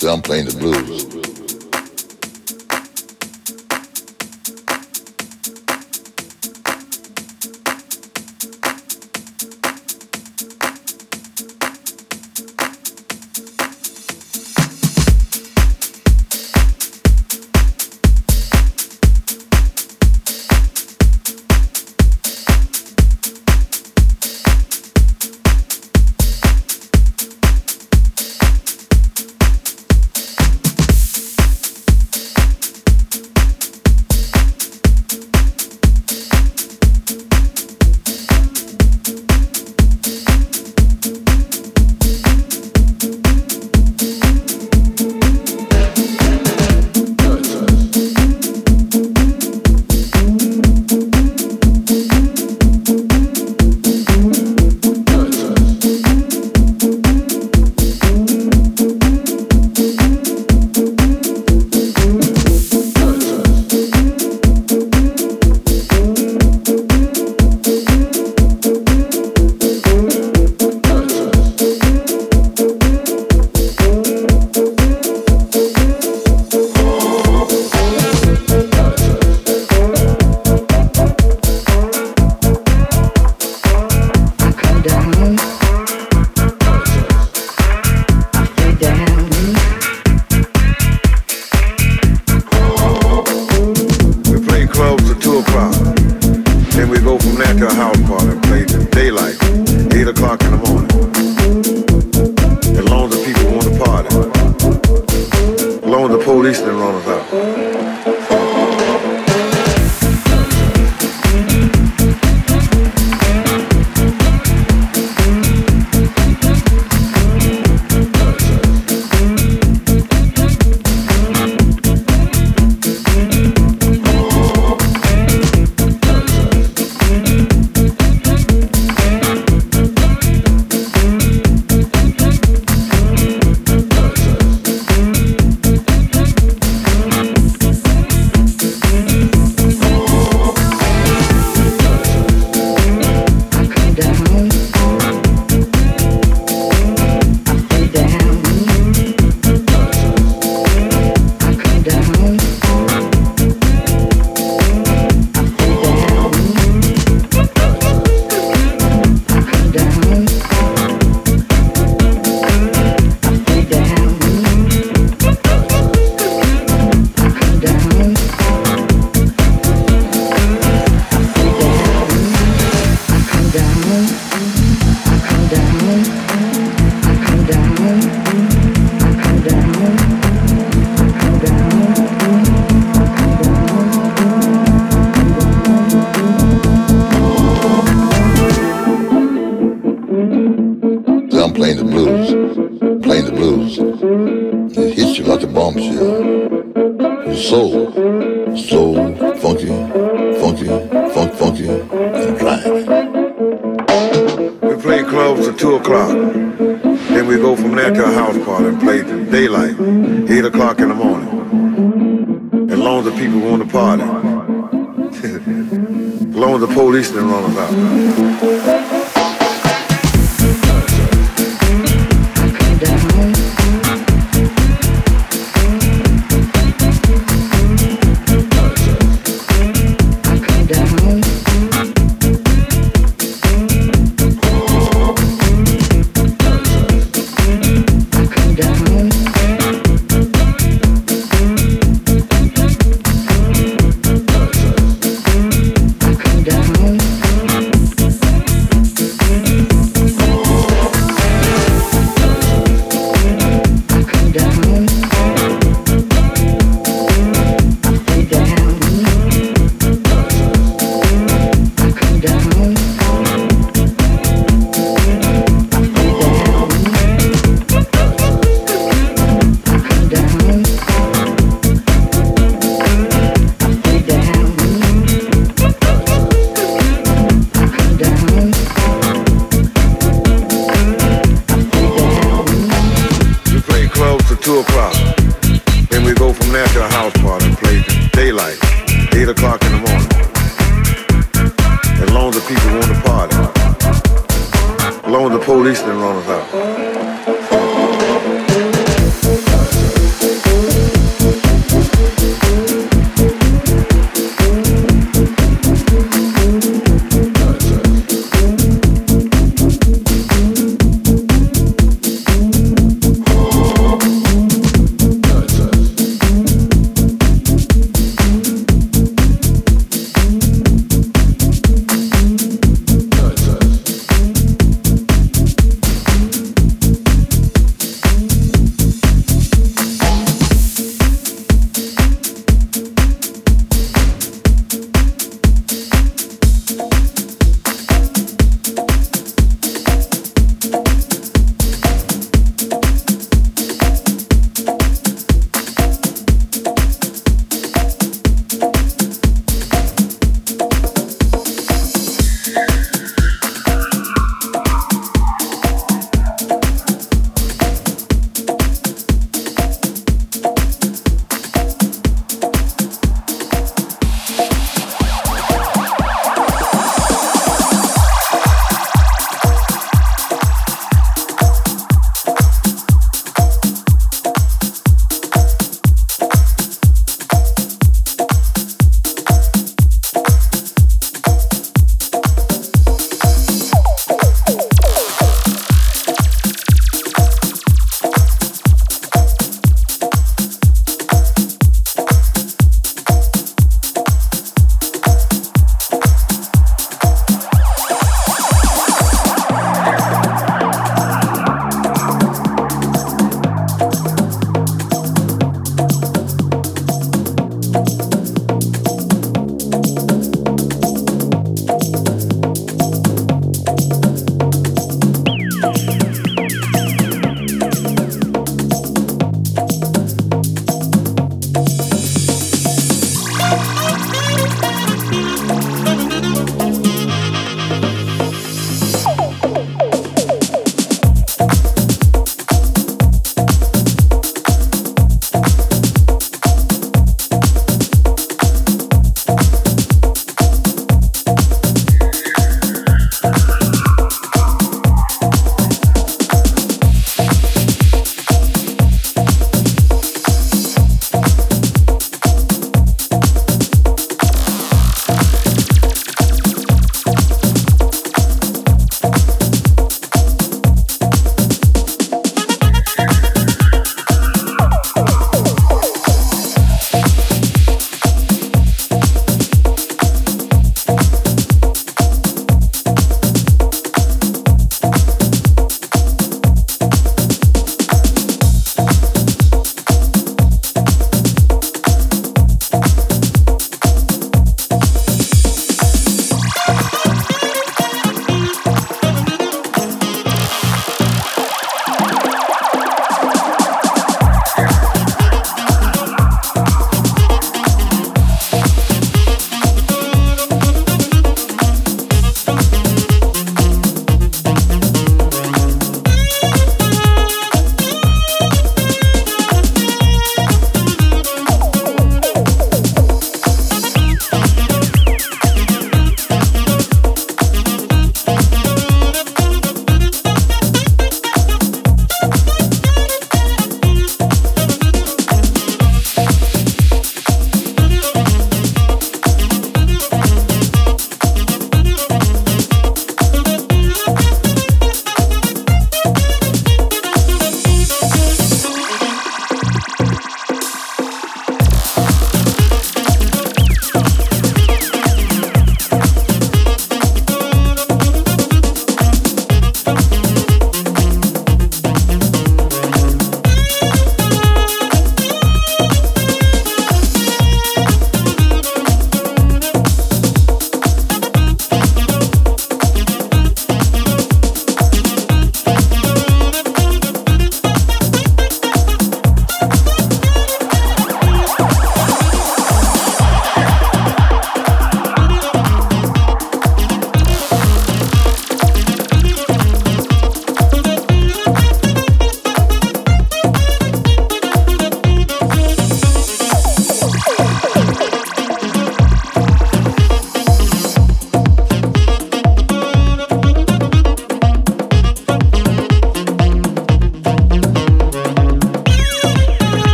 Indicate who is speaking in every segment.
Speaker 1: So I'm playing the blues.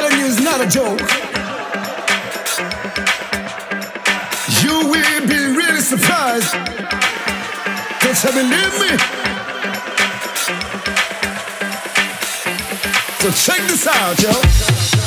Speaker 2: You, it's not a joke. You will be really surprised. Don't you believe me? So check this out, yo.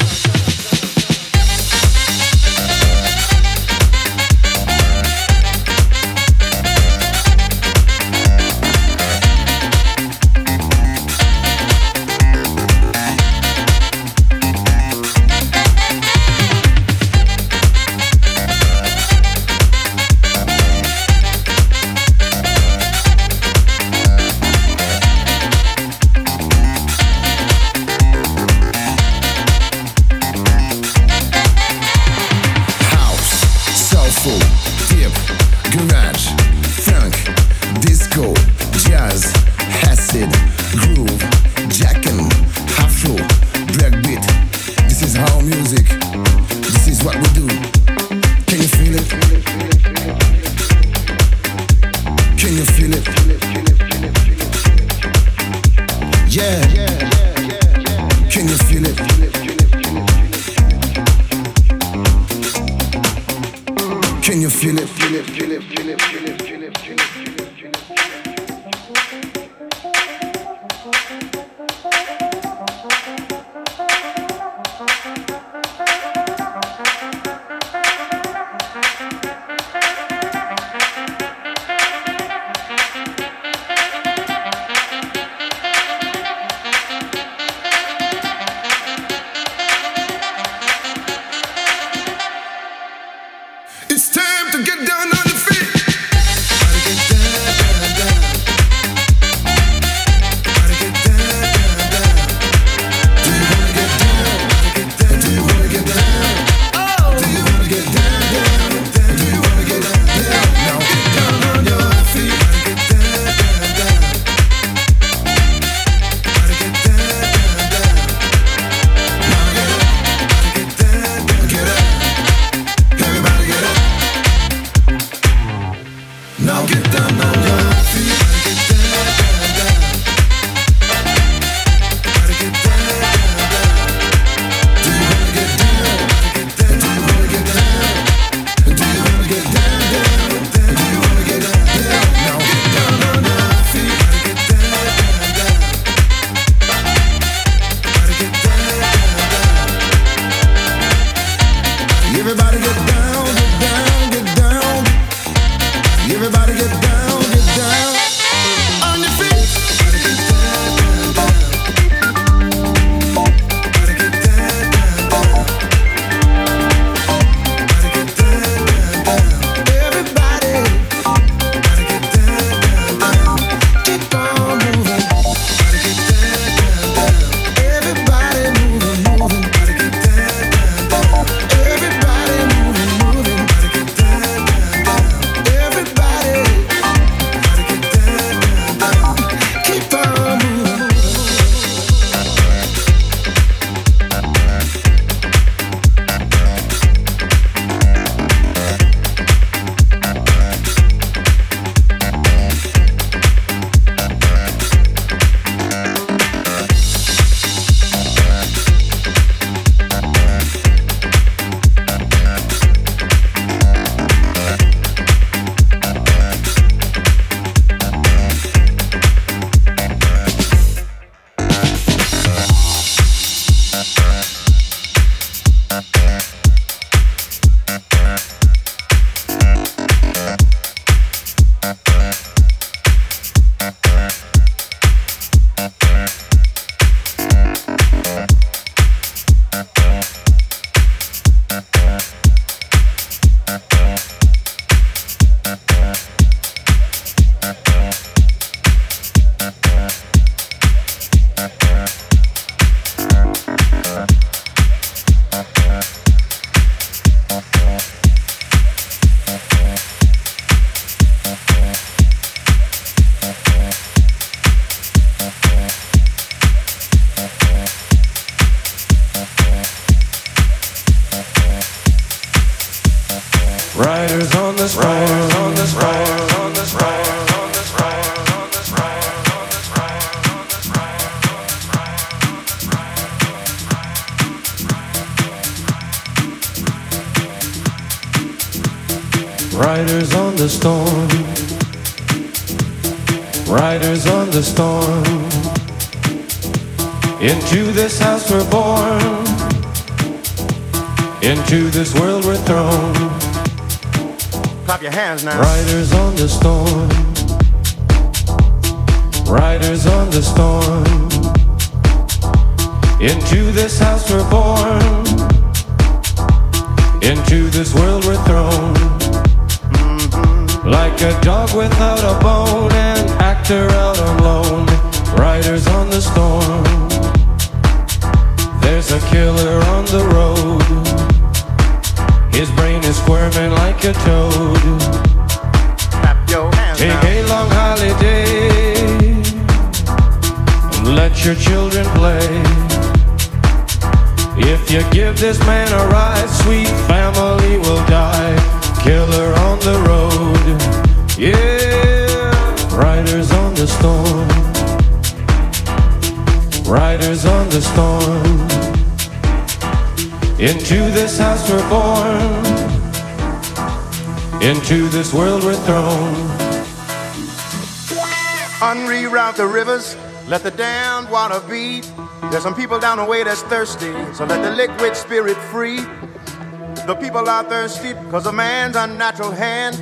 Speaker 1: Your hands now.
Speaker 3: Riders on the storm. Riders on the storm. Into this house we're born. Into this world we're thrown. Like a dog without a bone, an actor out on loan. Riders on the storm. There's a killer on the road. His brain is squirming like a toad.
Speaker 1: Clap your hands
Speaker 3: Take a long holiday and let your children play. If you give this man a ride, sweet family will die. Killer on the road, yeah. Riders on the storm, riders on the storm. Into this house we're born, into this world we're thrown.
Speaker 1: Unreroute the rivers, let the damned water beat. There's some people down the way that's thirsty, so let the liquid spirit free. The people are thirsty because of man's unnatural hand.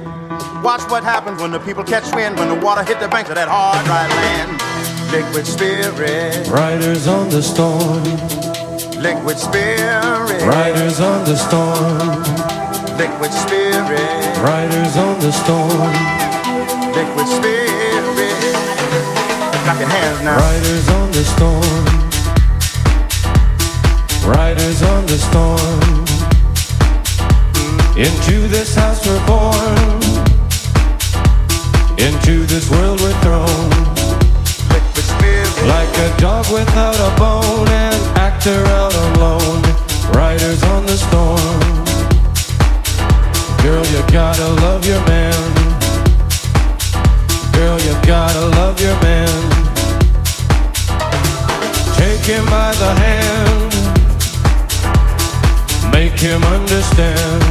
Speaker 1: Watch what happens when the people catch wind, when the water hit the banks of that hard, dry land. Liquid spirit,
Speaker 3: Riders on the storm,
Speaker 1: liquid spirit,
Speaker 3: riders on the storm,
Speaker 1: liquid spirit,
Speaker 3: riders on the storm,
Speaker 1: liquid spirit. Clap your hands now.
Speaker 3: riders on the storm, riders on the storm. Into this house we're born, into this world we're thrown. Like a dog without a bone, an actor out on loan. Riders on the storm. Girl, you gotta love your man. Girl, you gotta love your man. Take him by the hand. Make him understand.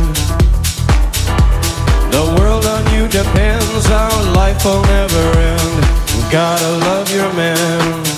Speaker 3: The world on you depends, our life will never end. Gotta love your man.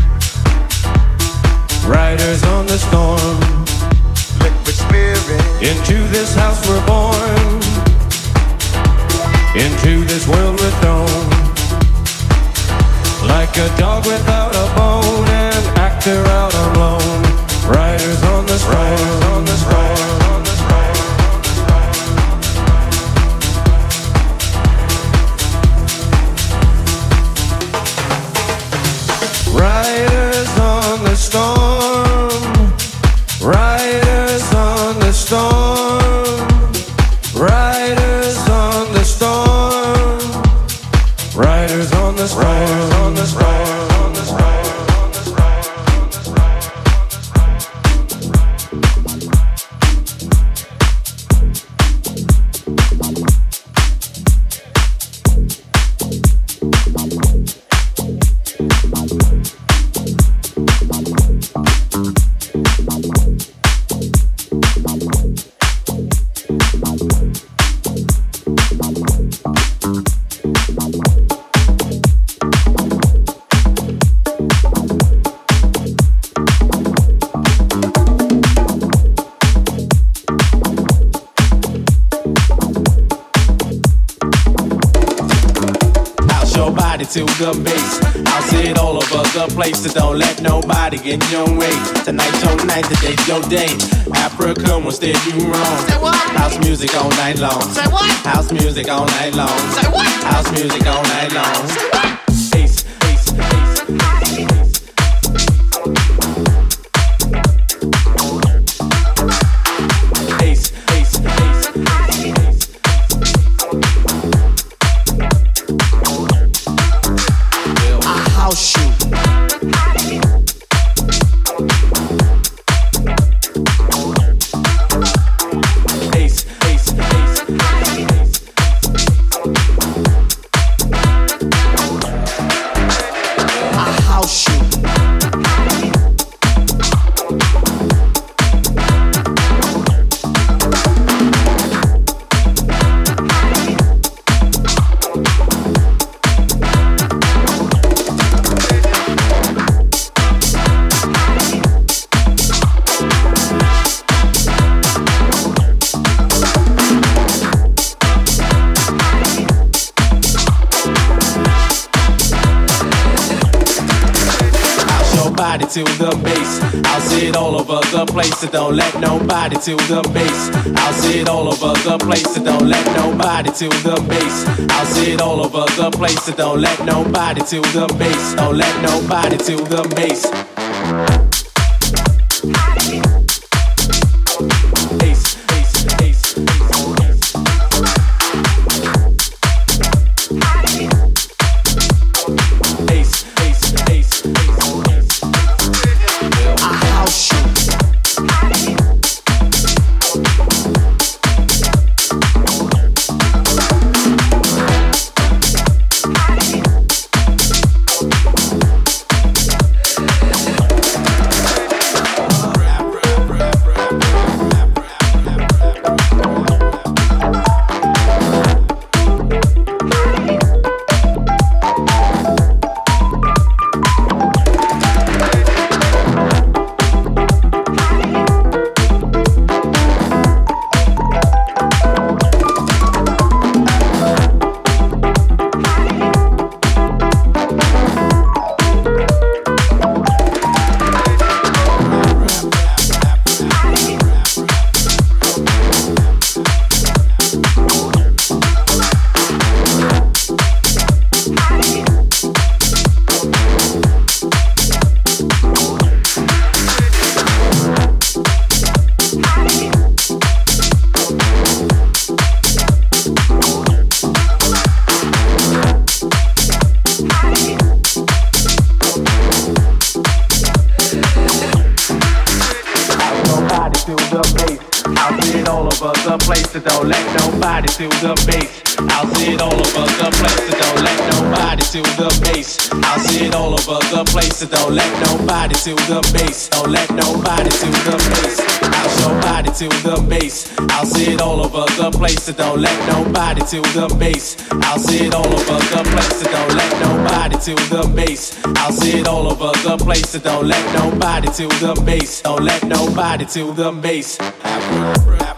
Speaker 3: Riders on the storm.
Speaker 1: Liquid spirit,
Speaker 3: Into this house we're born. Into this world we're thrown. Like a dog without a bone, an actor out on loan. Riders on the storm. on the storm. on the storm.
Speaker 4: Steer you wrong.
Speaker 5: Say what?
Speaker 4: House music all night long.
Speaker 5: Say what?
Speaker 4: House music all night long.
Speaker 5: Say what?
Speaker 4: House music all night long.
Speaker 5: Say what?
Speaker 4: I'll sit all over the place, so don't let nobody to the bass. I'll sit all over the place, so don't let nobody to the bass. I'll sit all over the place, so don't let nobody to the bass. Don't let nobody to the. Bass, to the bass. Don't let nobody to the bass. House your body to the bass. I'll sit all over the place, so don't let nobody to the bass. I'll sit all over the place, so don't let nobody to the bass. I'll sit all over the place, so don't let nobody to the bass. Don't let nobody to the bass.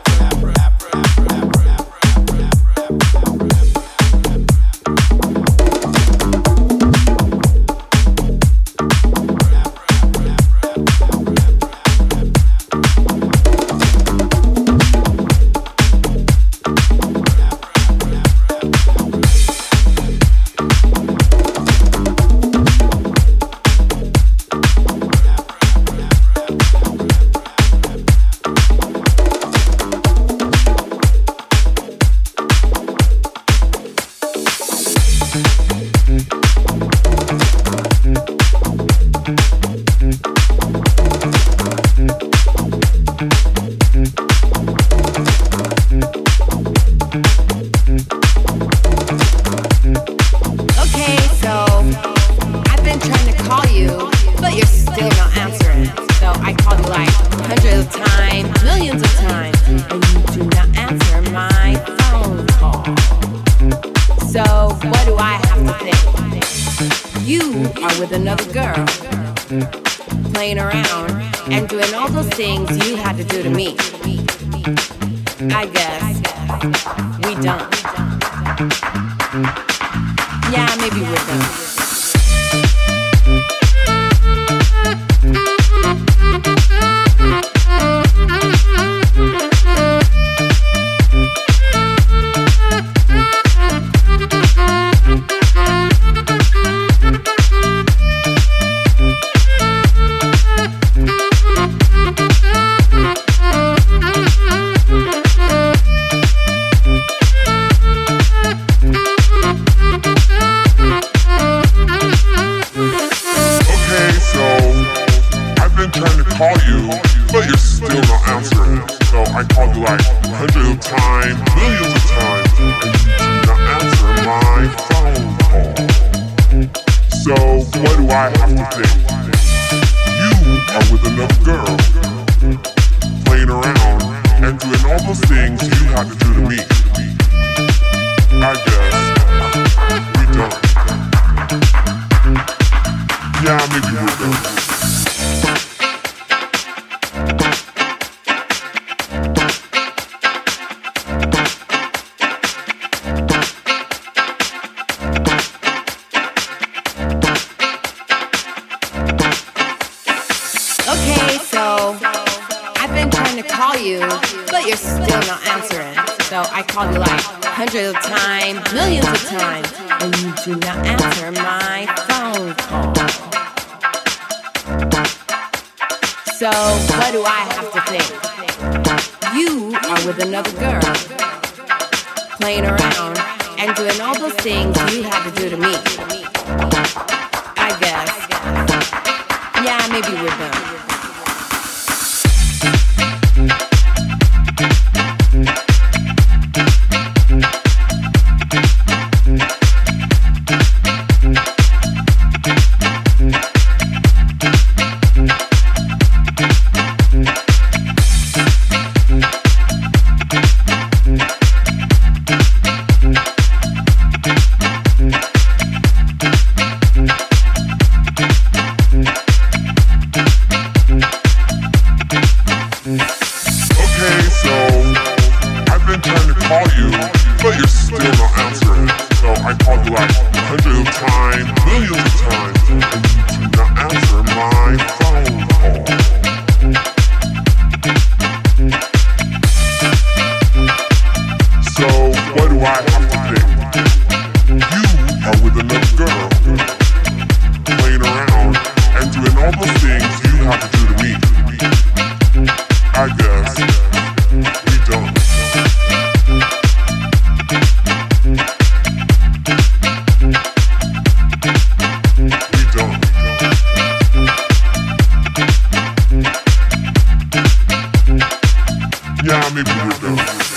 Speaker 6: Yeah, me
Speaker 7: weirdo.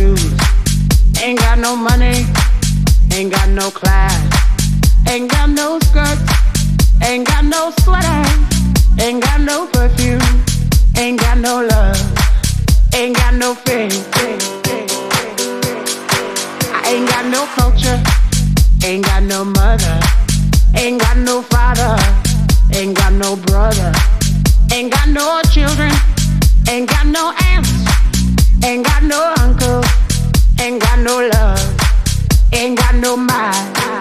Speaker 7: Shoes, ain't got no money, ain't got no class, ain't got no skirts, ain't got no sweater, ain't got no perfume, ain't got no love, ain't got no faith. I ain't got no culture, ain't got no mother, ain't got no father, ain't got no brother, ain't got no children. Ain't got no aunts, ain't got no uncle, ain't got no love, ain't got no mind.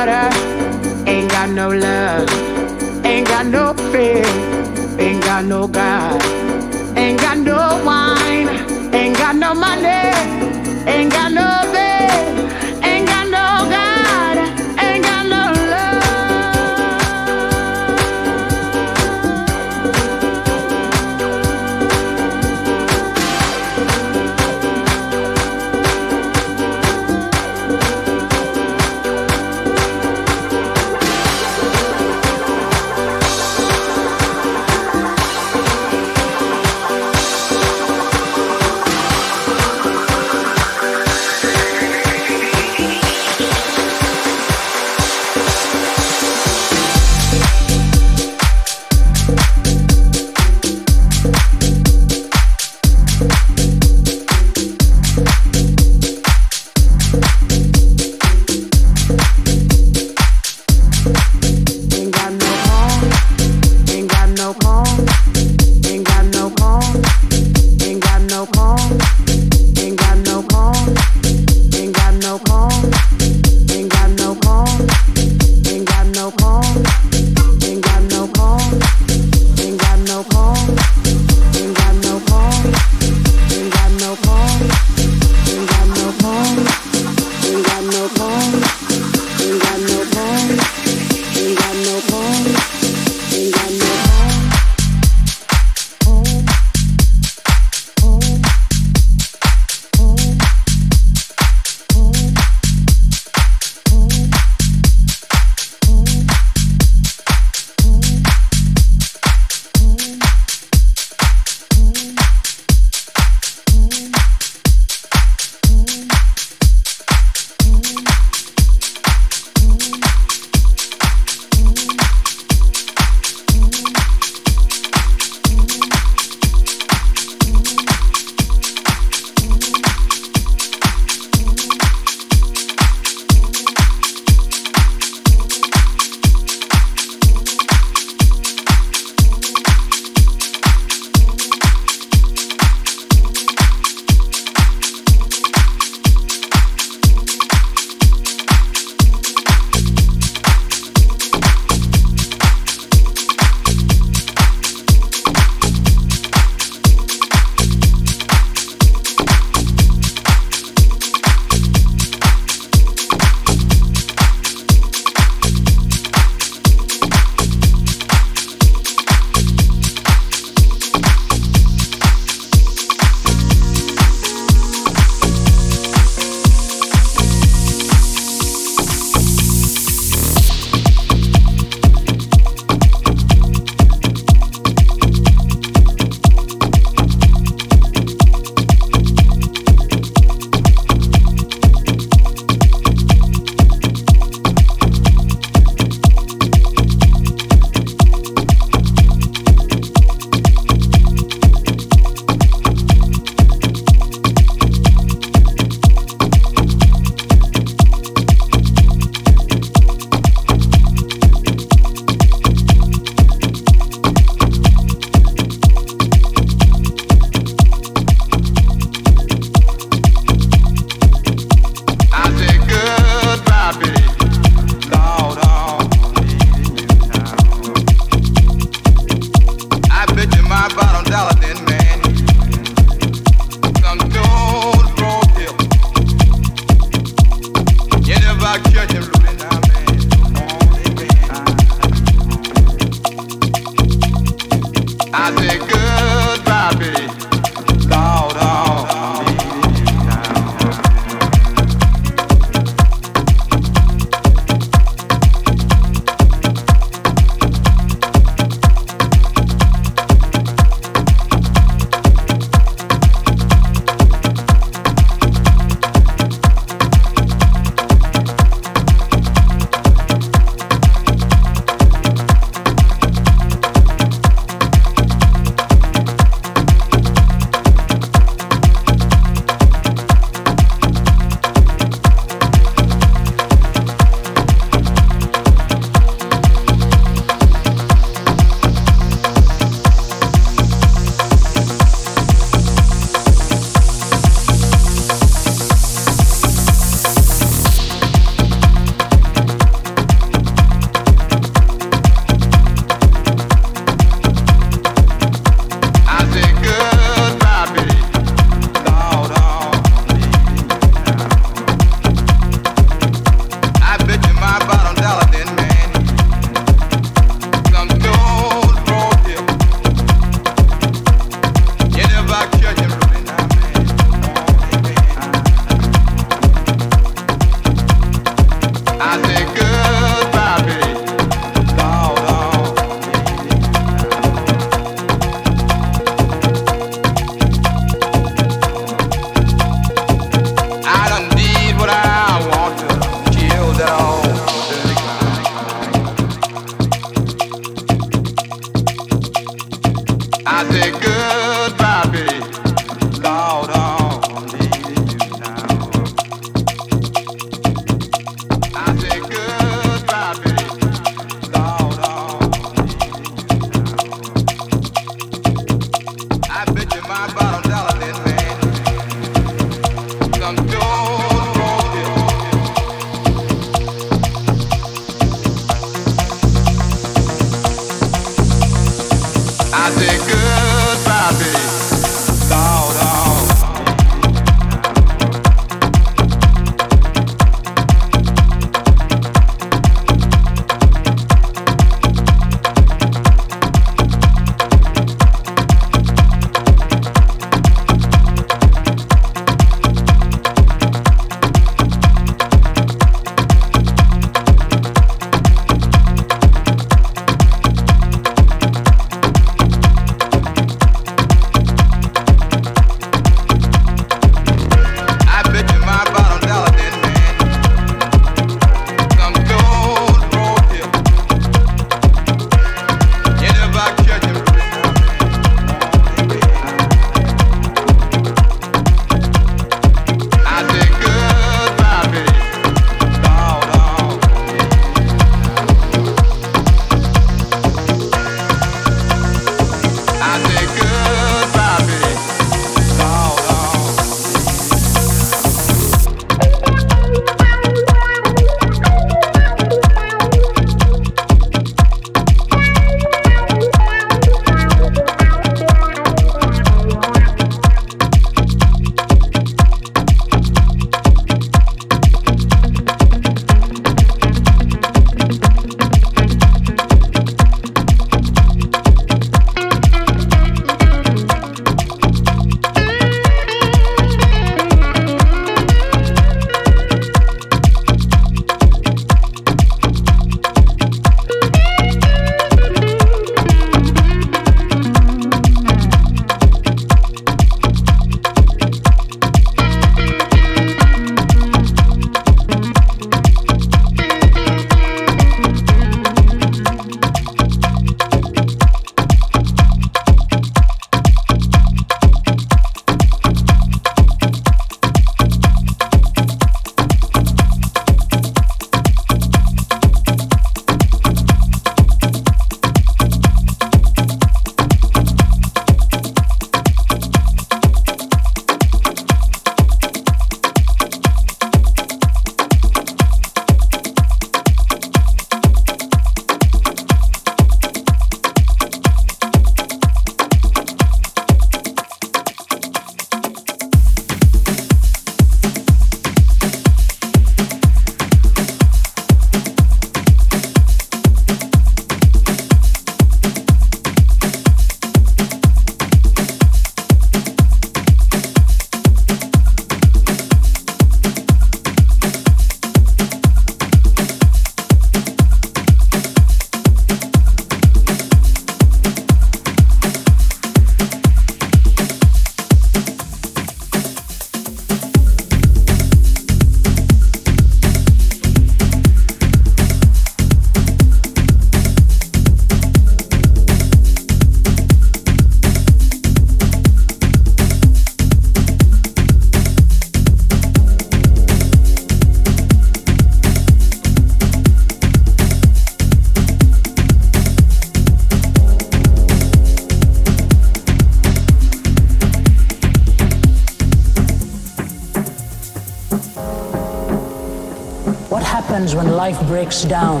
Speaker 8: Breaks down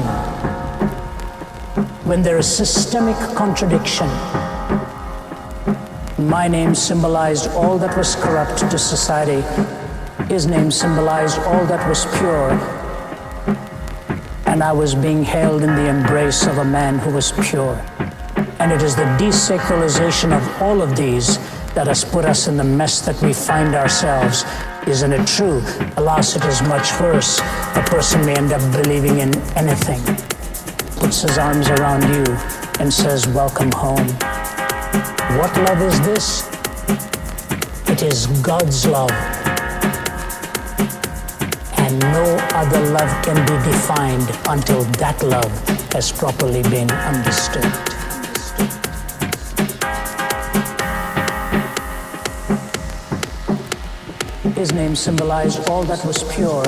Speaker 8: when there is systemic contradiction. My name symbolized all that was corrupt to society. His name symbolized all that was pure. And I was being held in the embrace of a man who was pure. And it is the desacralization of all of these that has put us in the mess that we find ourselves. Isn't it true? Alas, it is much worse a person may end up believing in anything, puts his arms around you and says, Welcome home. What love is this? It is God's love. And no other love can be defined until that love has properly been understood. His name symbolized all that was pure.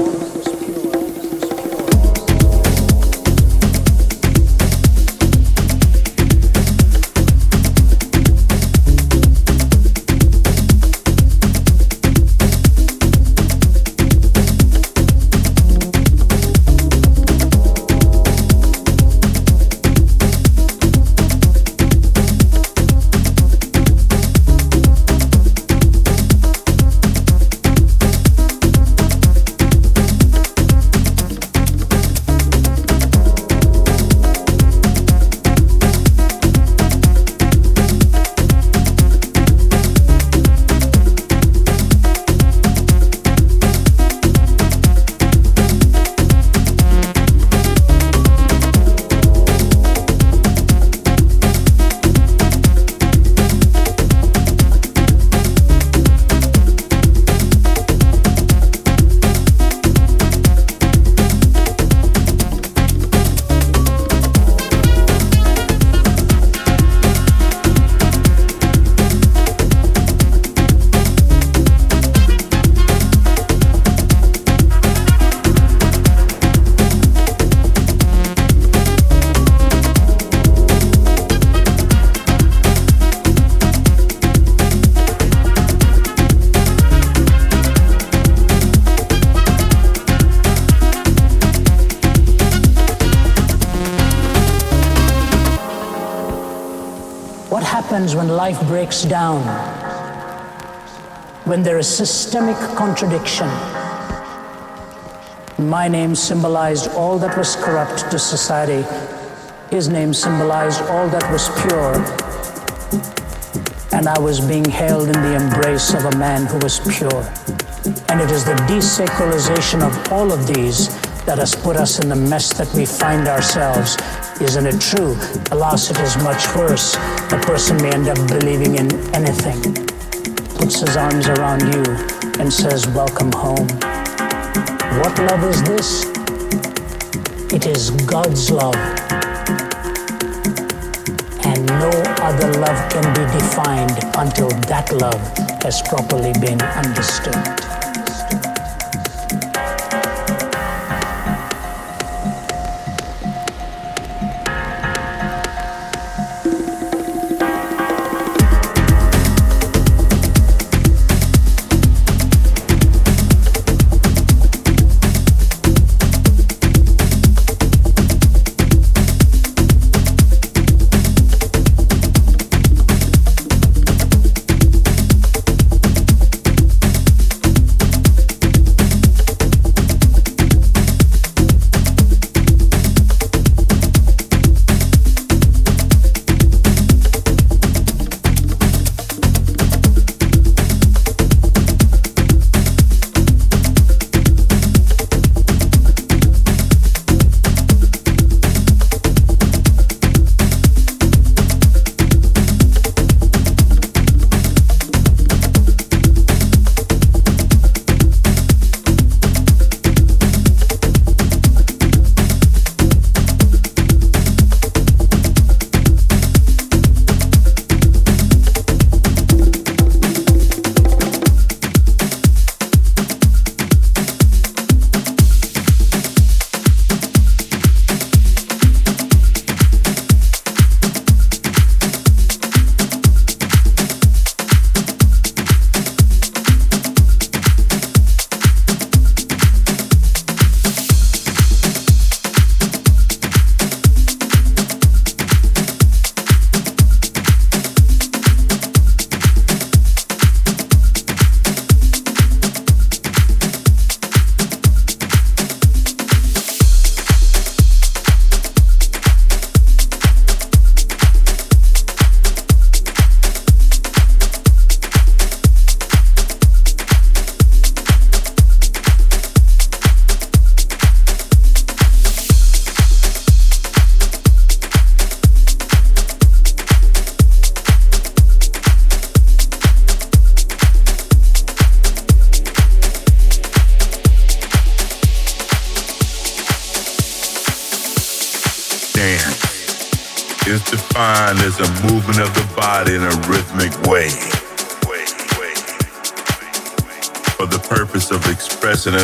Speaker 8: Life breaks down, when there is systemic contradiction. My name symbolized all that was corrupt to society. His name symbolized all that was pure. And I was being held in the embrace of a man who was pure. And it is the desacralization of all of these that has put us in the mess that we find ourselves. Isn't it true? Alas, it is much worse. A person may end up believing in anything, puts his arms around you, and says, Welcome home. What love is this? It is God's love. And no other love can be defined until that love has properly been understood.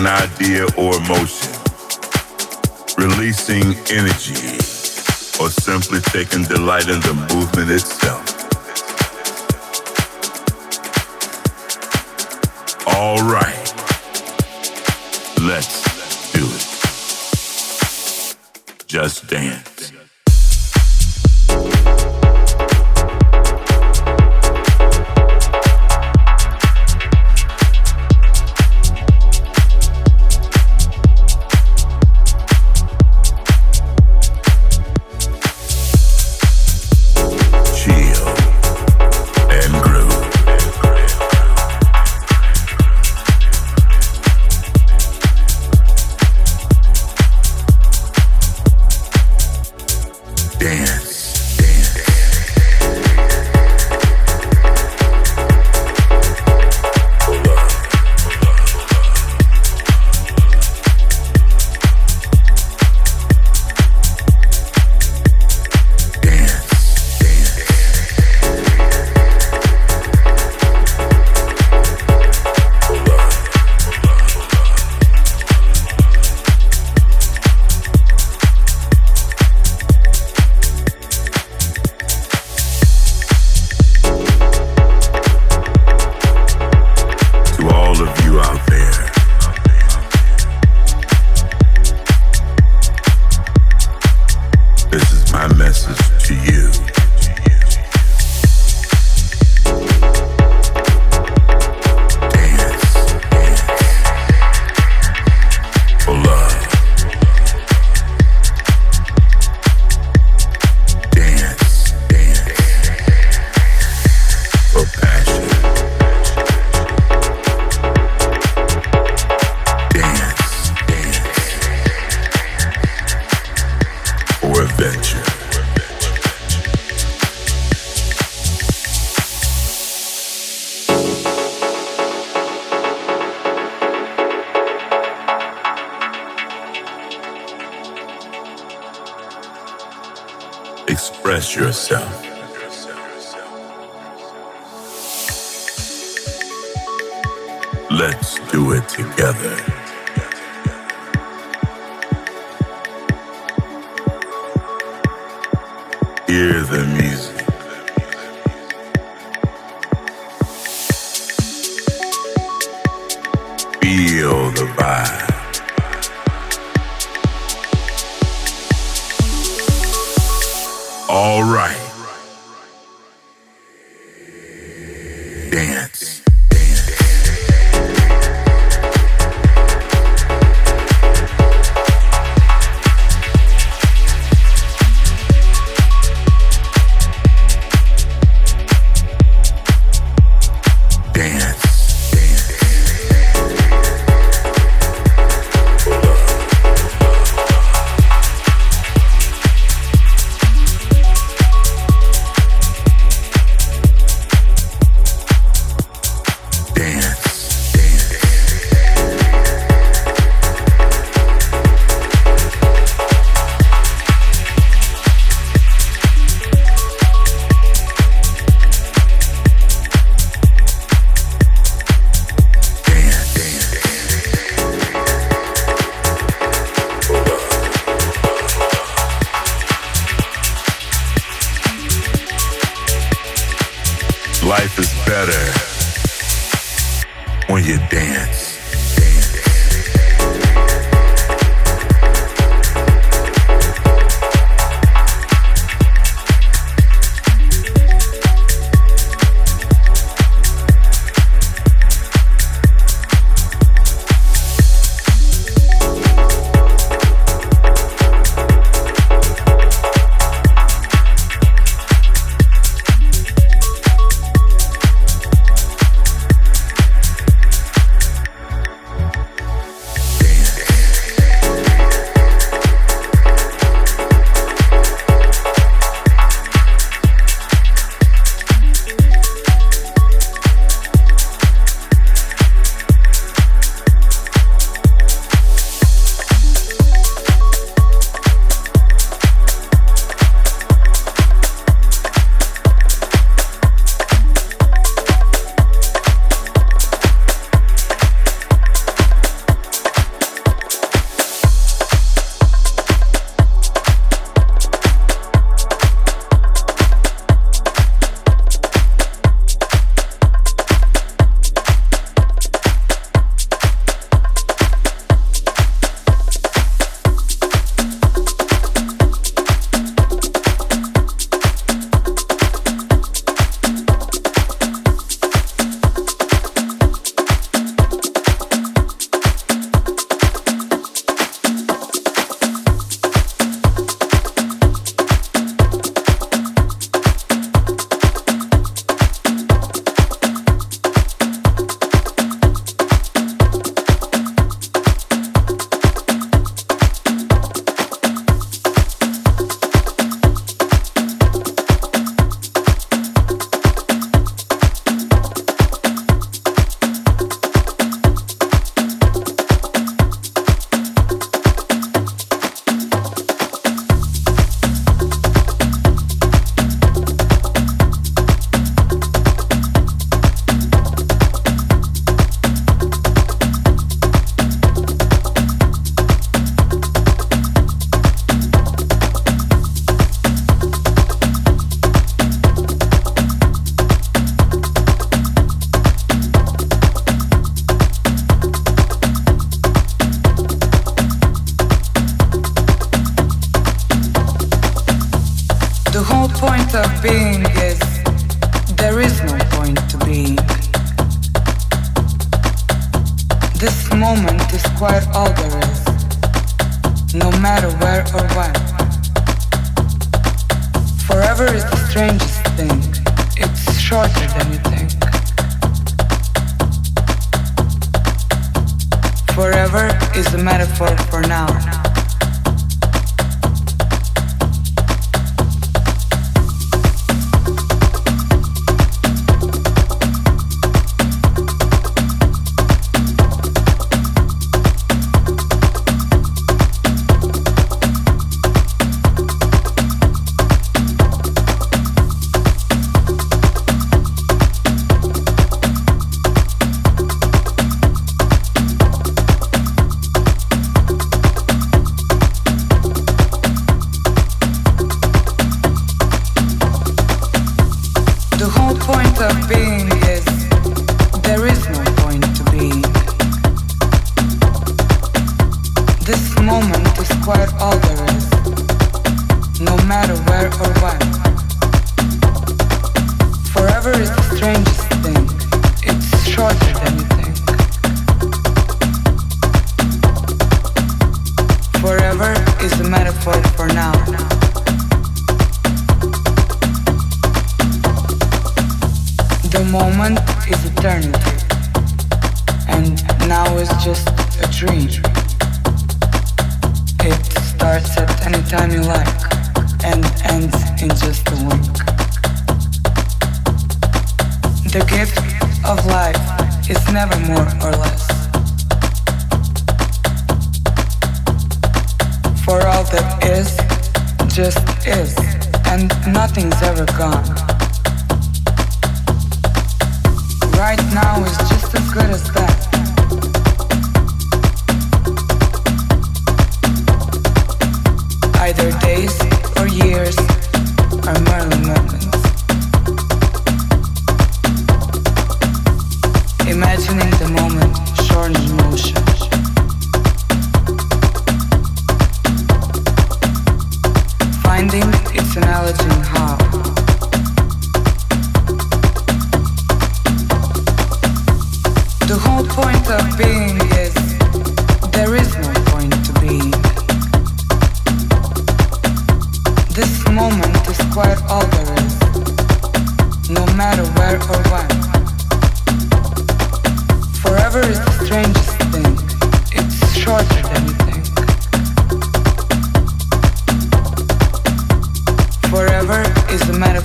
Speaker 9: An idea or emotion, releasing energy, or simply taking delight in the movement itself.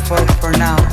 Speaker 10: Metaphor for now.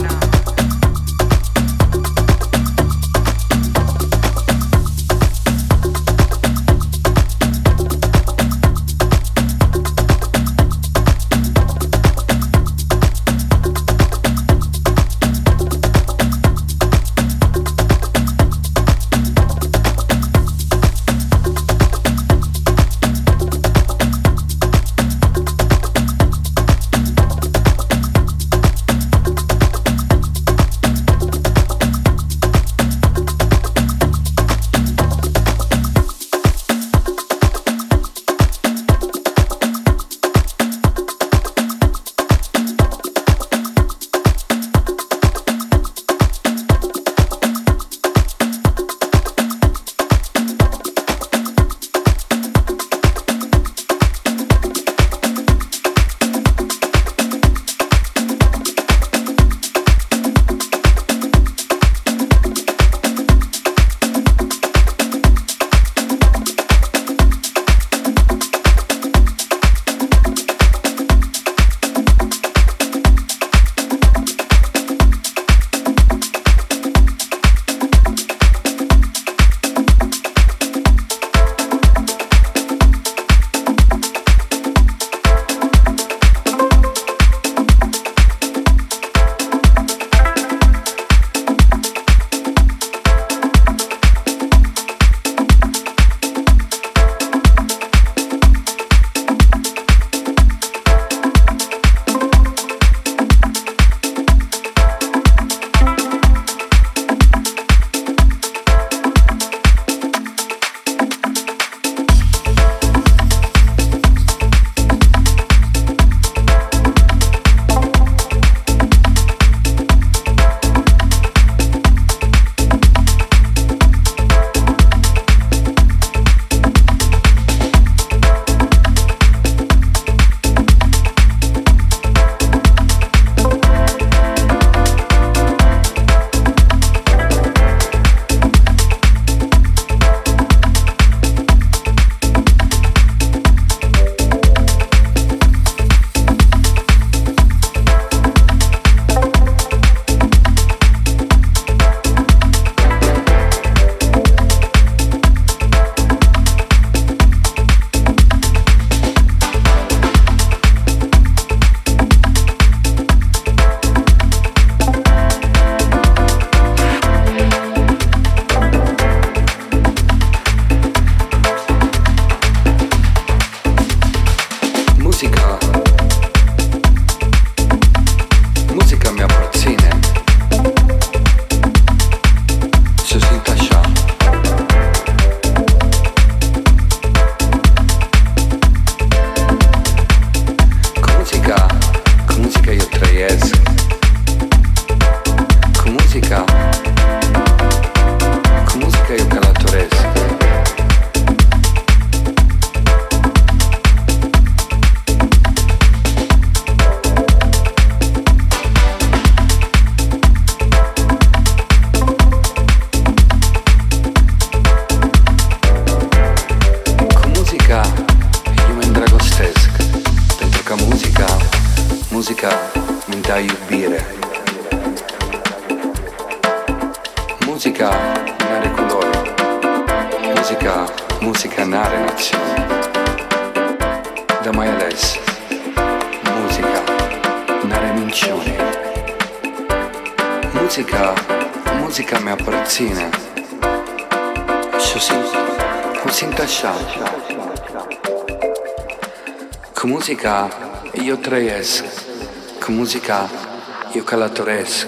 Speaker 11: Eu călătoresc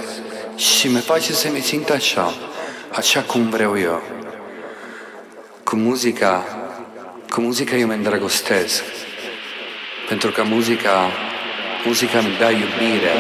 Speaker 11: Și mi face să mi simt așa Așa cum vreau eu. Cu muzica Cu muzica eu mă îndrăgostesc Pentru că muzica Muzica mi dă iubire